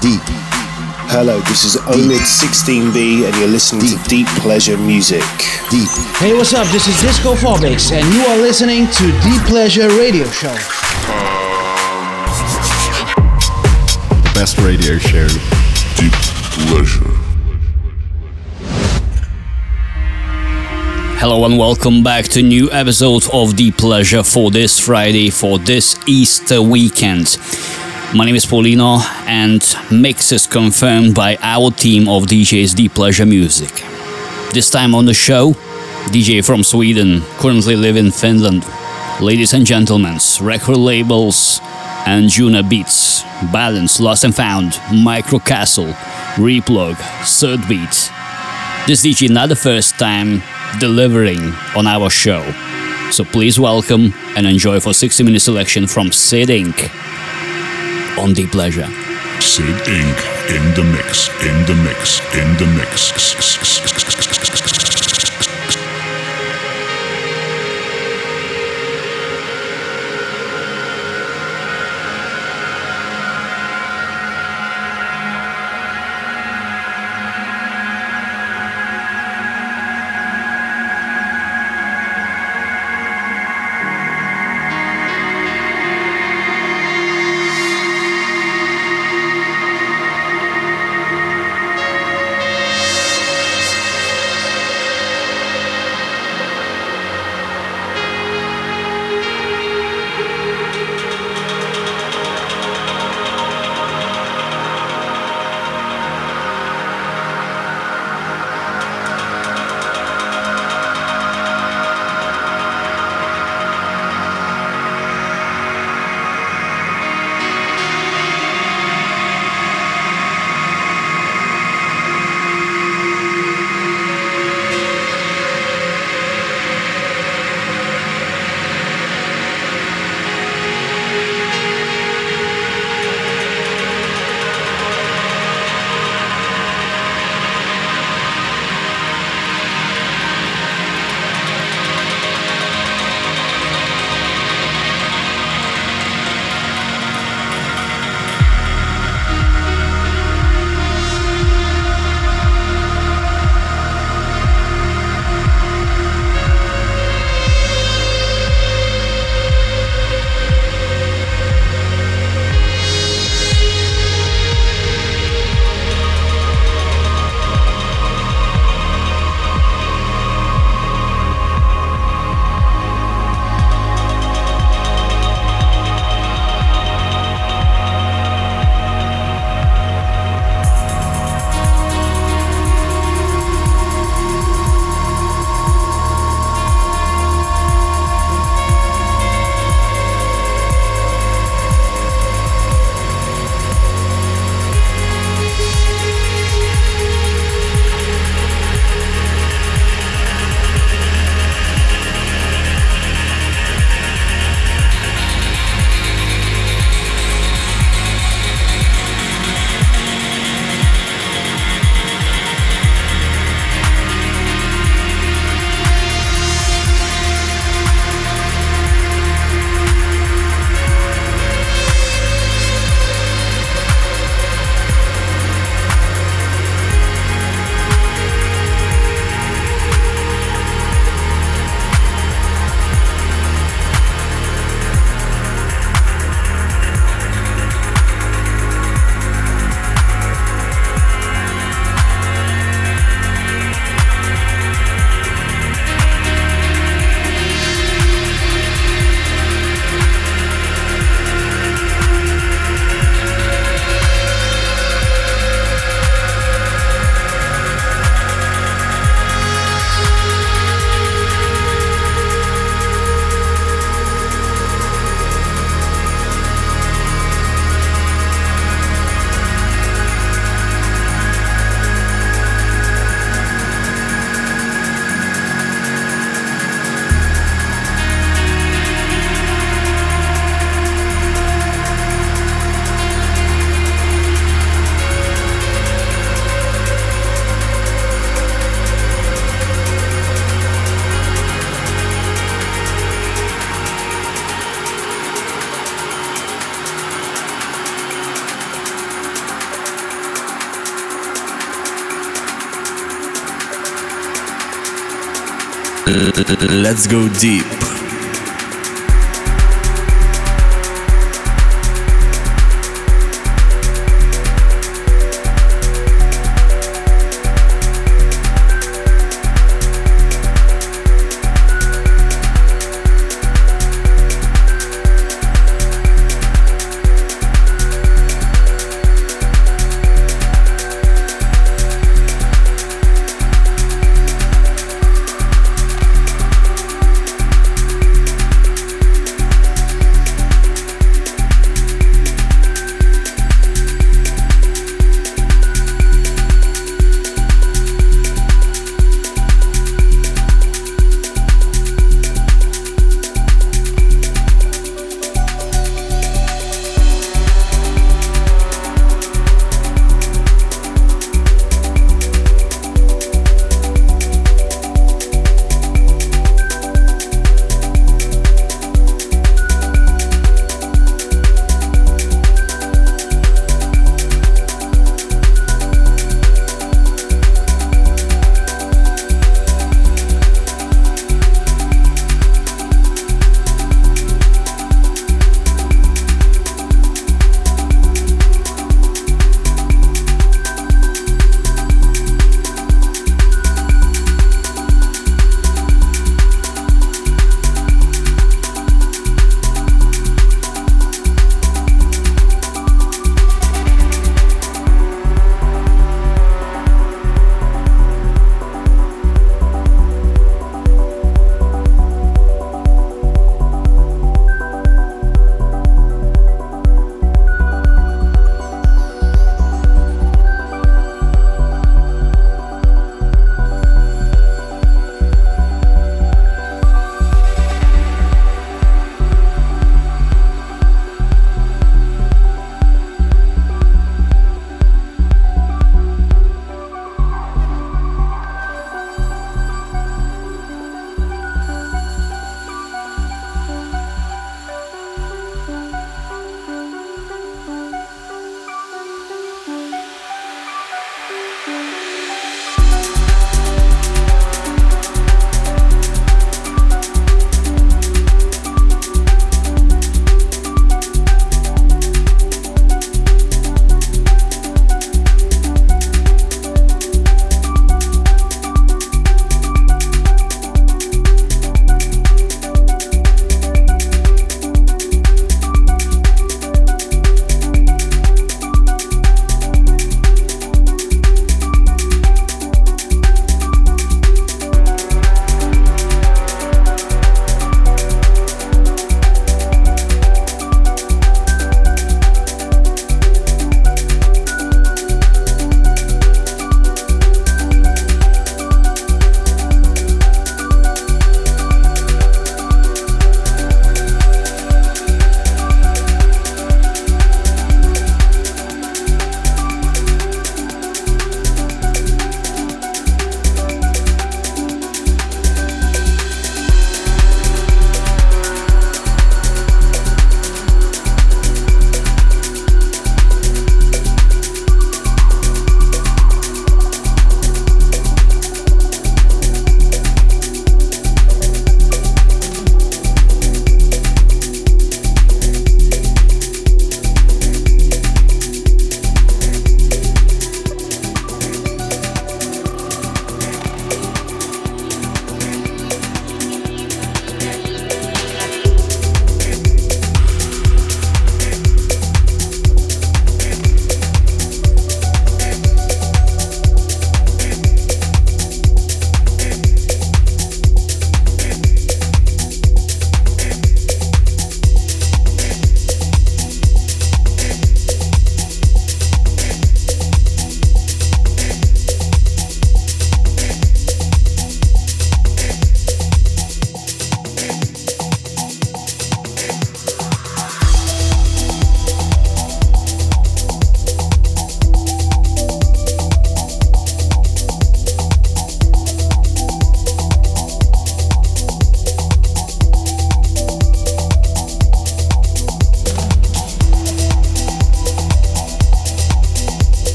Deep. Hello, this is Omid16B, and you're listening Deep. to Deep Pleasure Music. Deep. Hey, what's up? This is Disco Phobics, and you are listening to Deep Pleasure Radio Show. The best radio show. Deep Pleasure. Hello and welcome back to new episode of Deep Pleasure for this Friday, for this Easter weekend. My name is Paulino and mix is confirmed by our team of DJs Deep Pleasure Music. This time on the show, DJ from Sweden, currently live in Finland. Ladies and gentlemen, record labels and Juna Beats, Balance, Lost and Found, Micro Castle, Replug, Third Beat. This DJ not the first time delivering on our show. So please welcome and enjoy for 60 minute selection from Cid Inc on Deep Pleasure. Cid Inc. in the mix, in the mix, in the mix. Let's go deep.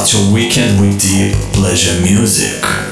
Start your weekend with deep pleasure music.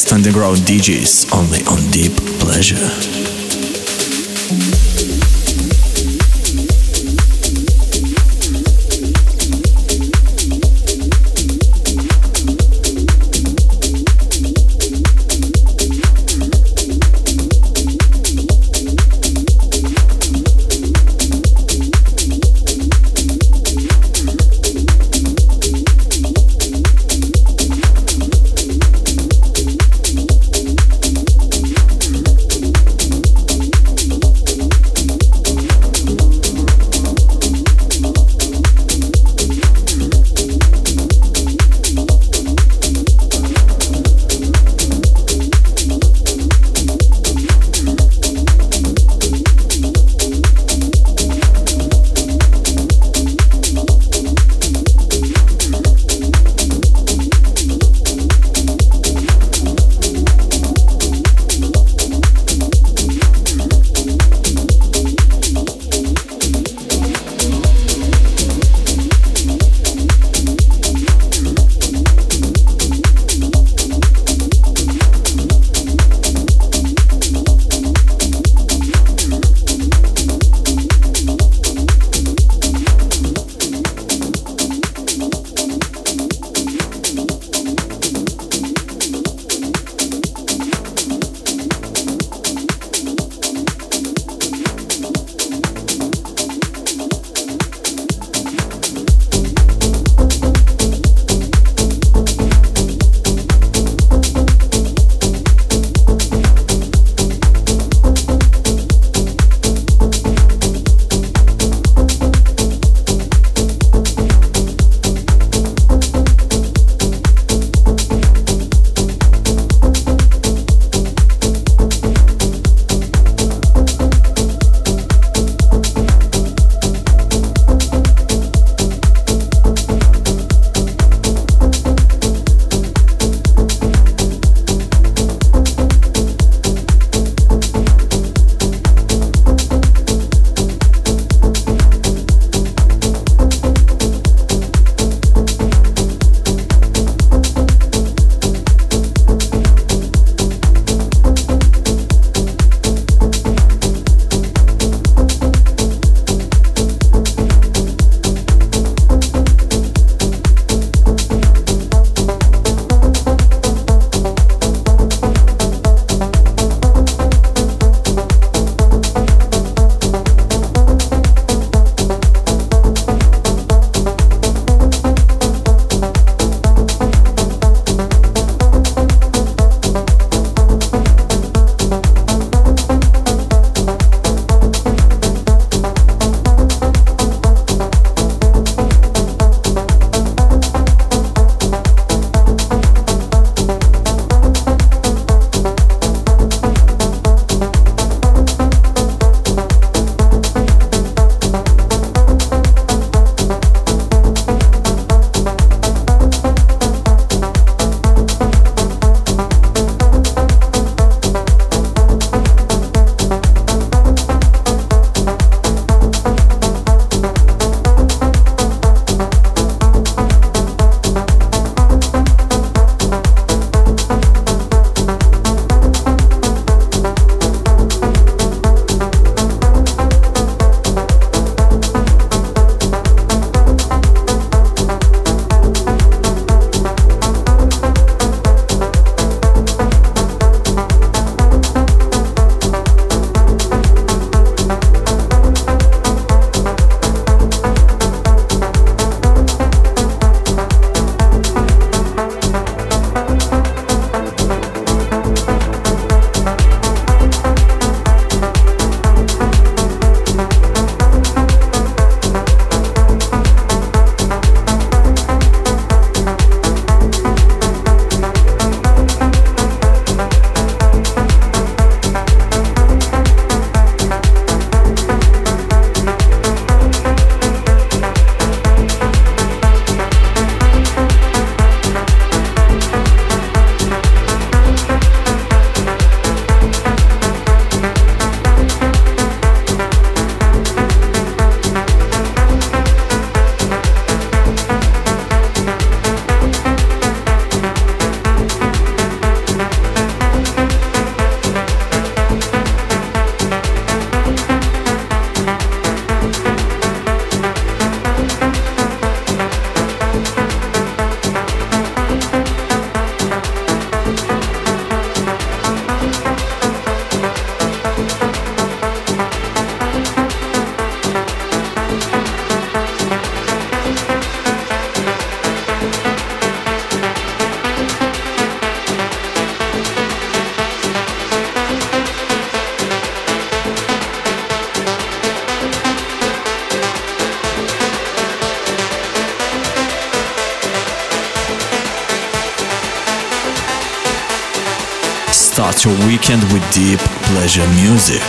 Best underground DJs only on Deep Pleasure. Your weekend with deep pleasure music.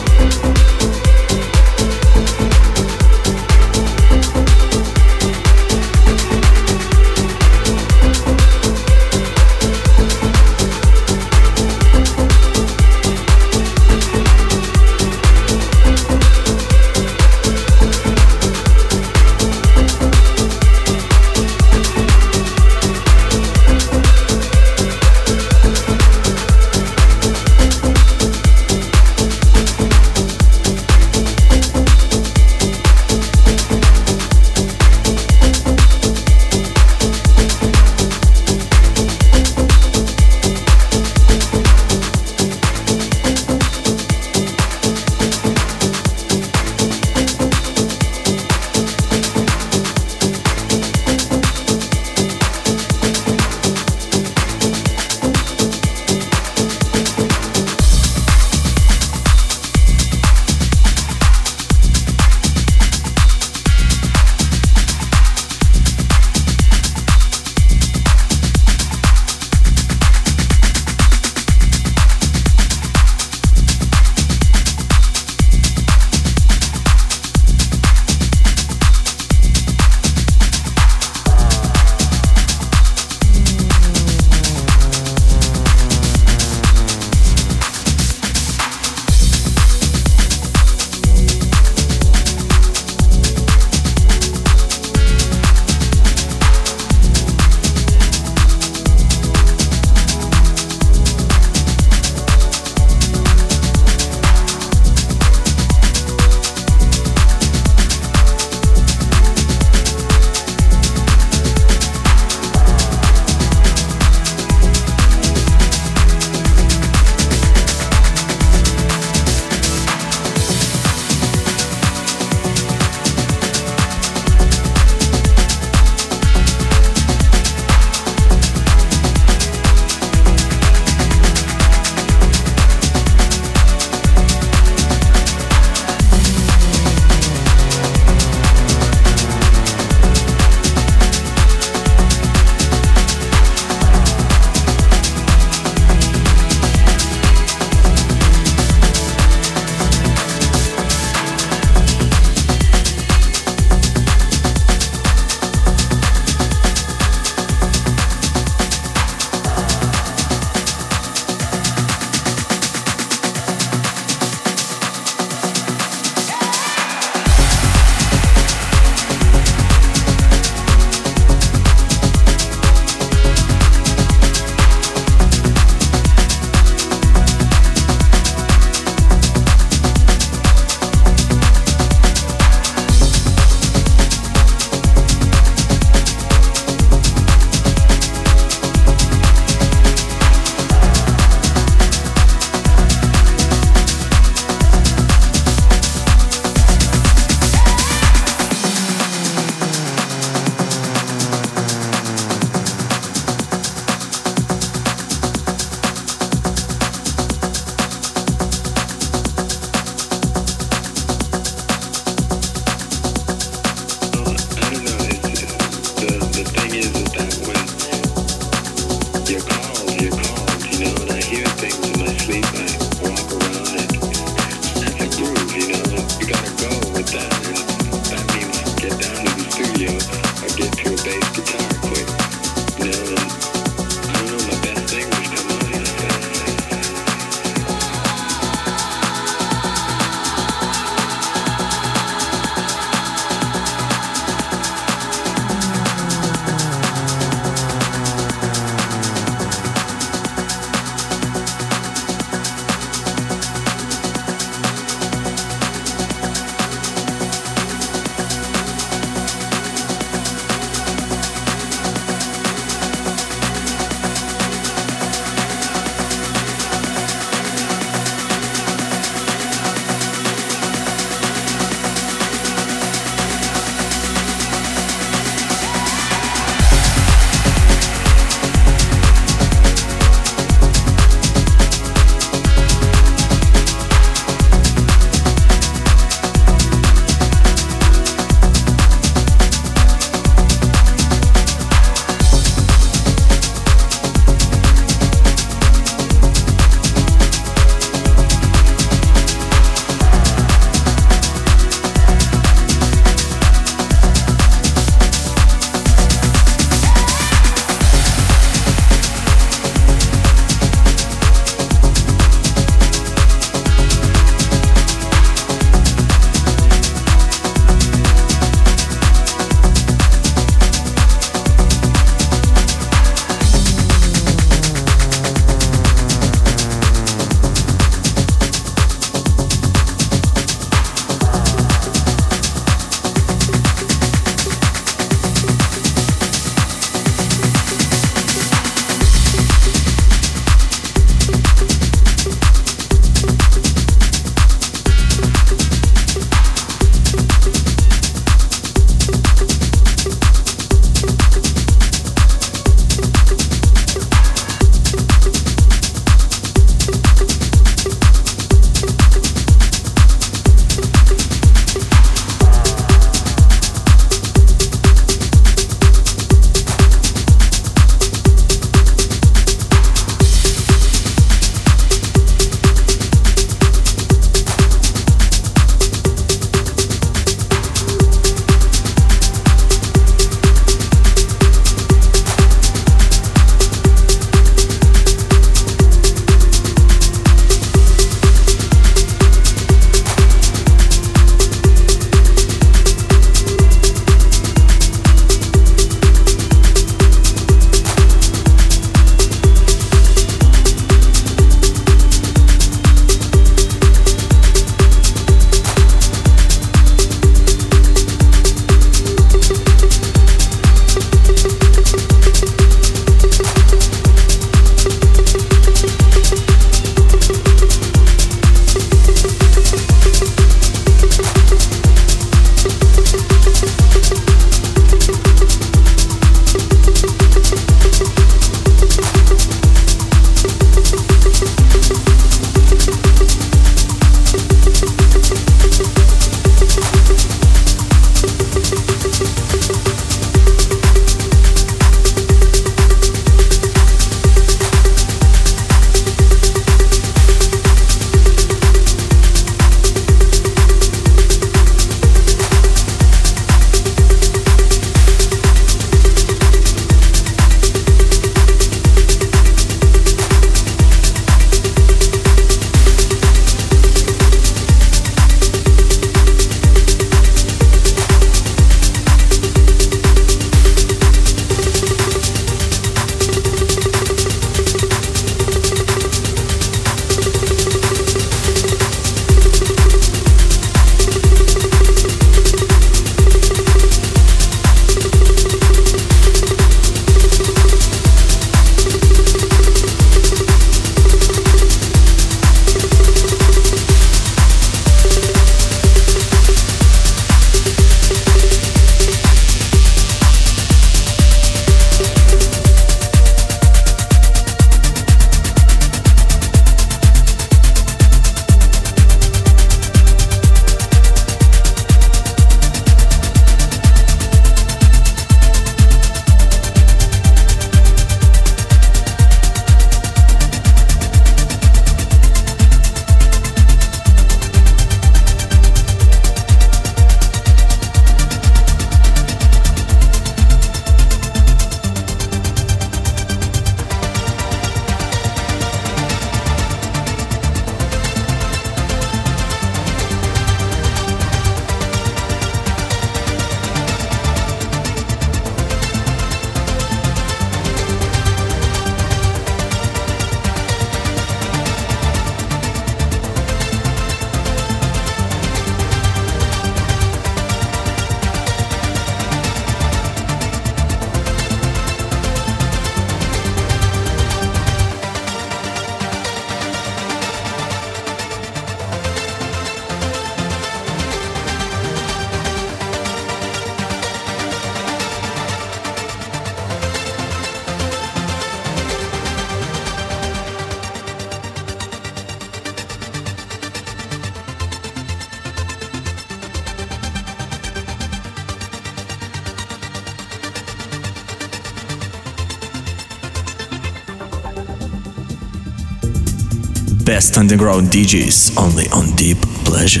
Best underground DJs only on Deep Pleasure.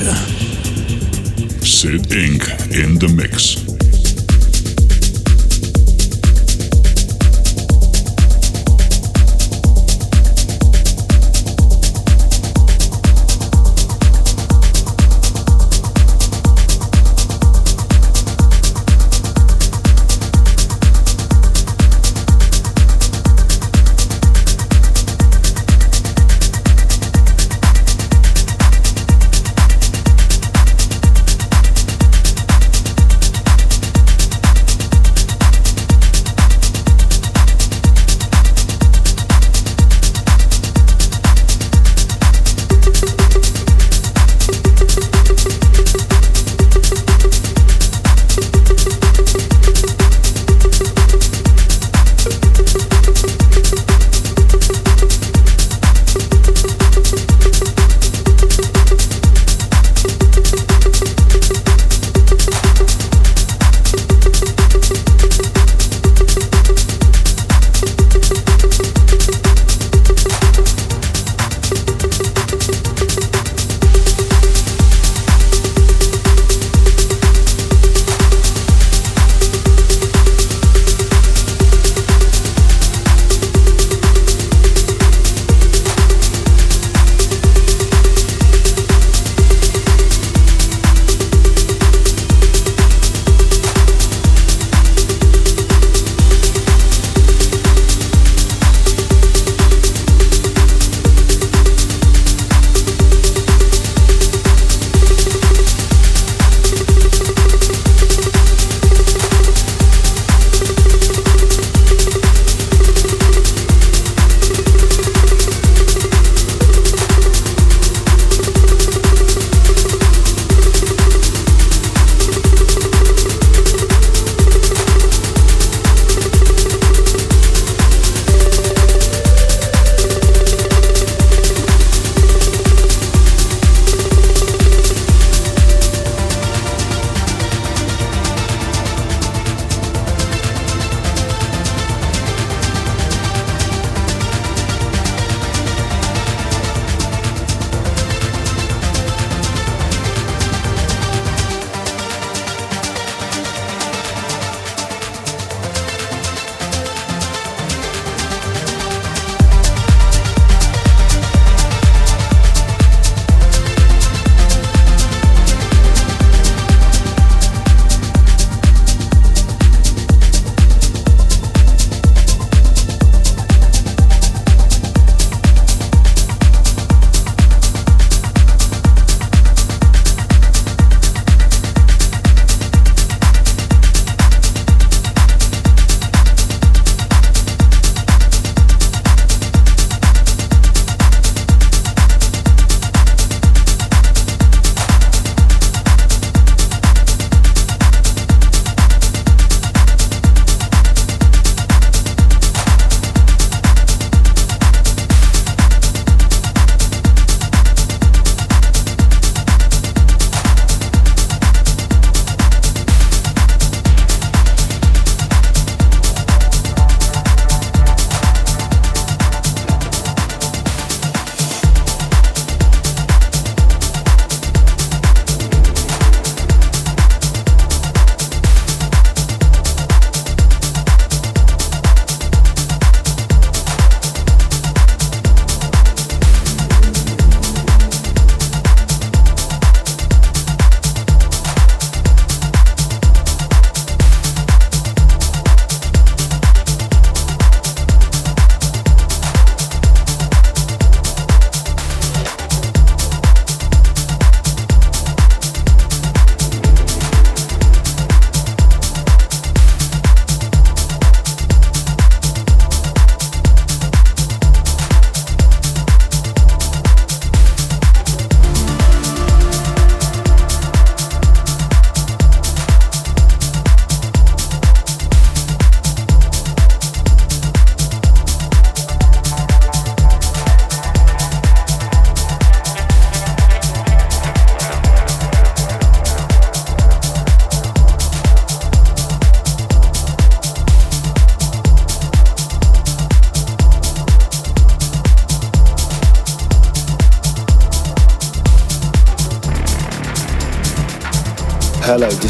Cid Inc. in the mix.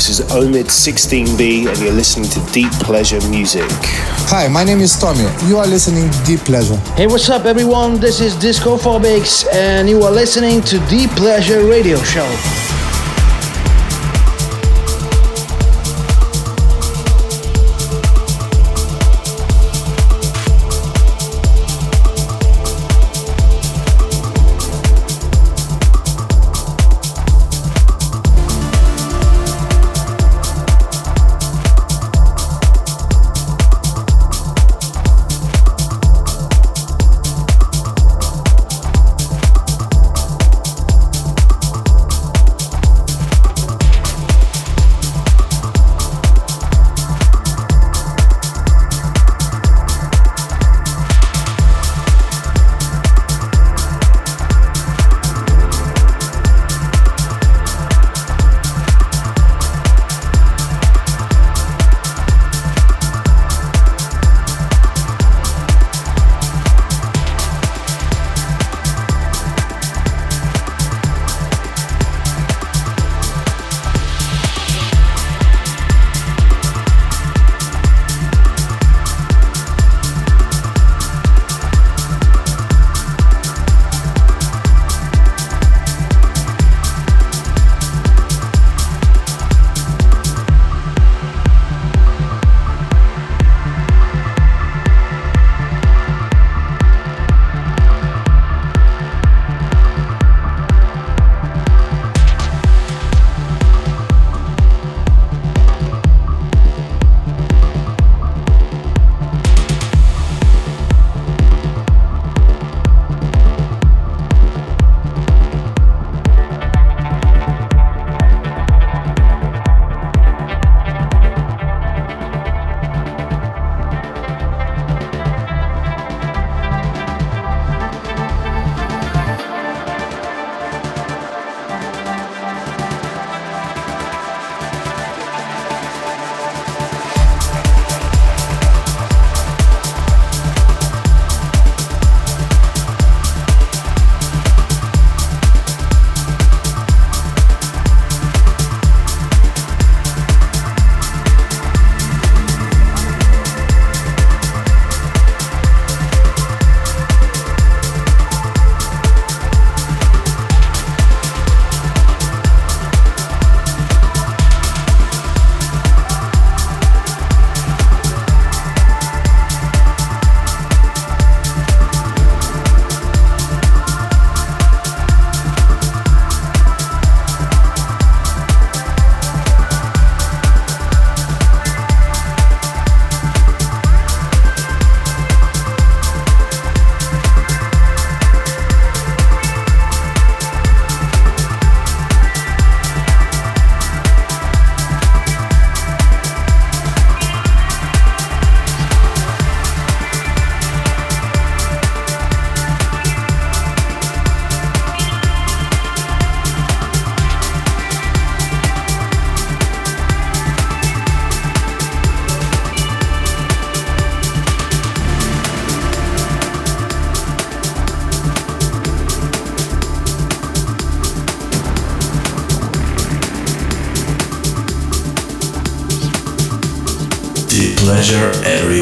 This is Omid16B, and you're listening to Deep Pleasure Music. Hi, my name is Tommy. You are listening to Deep Pleasure. Hey, what's up, everyone? This is Disco Phobics, and you are listening to Deep Pleasure Radio Show.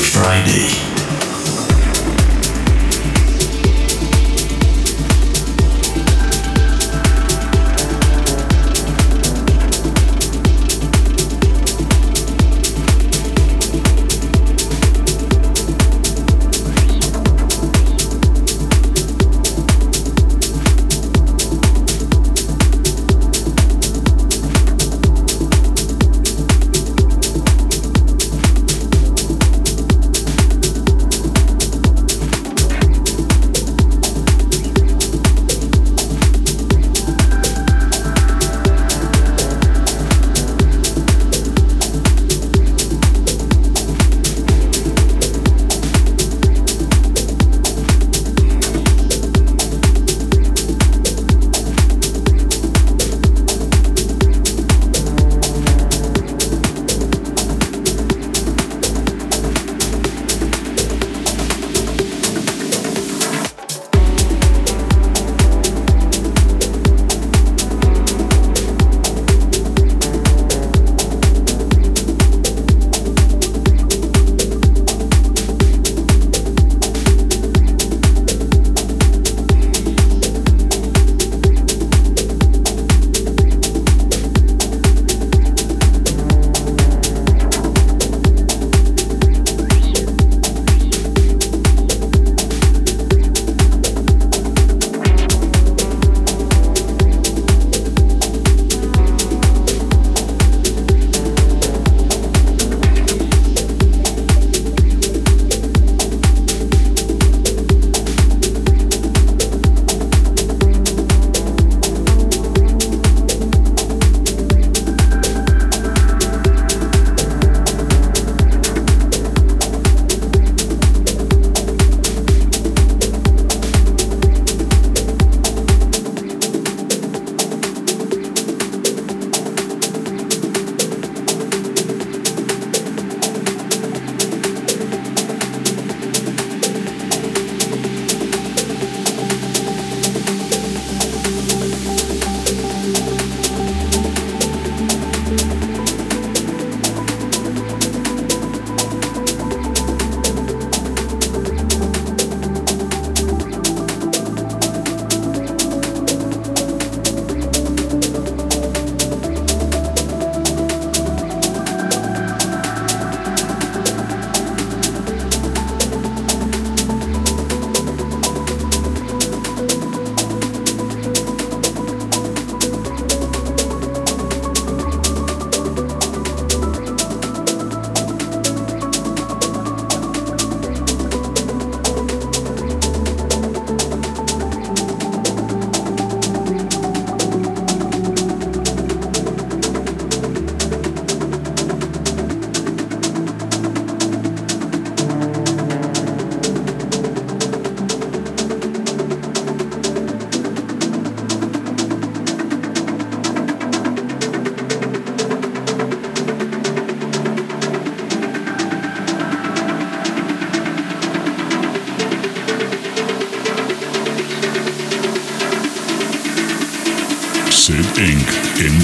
Friday.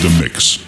The mix.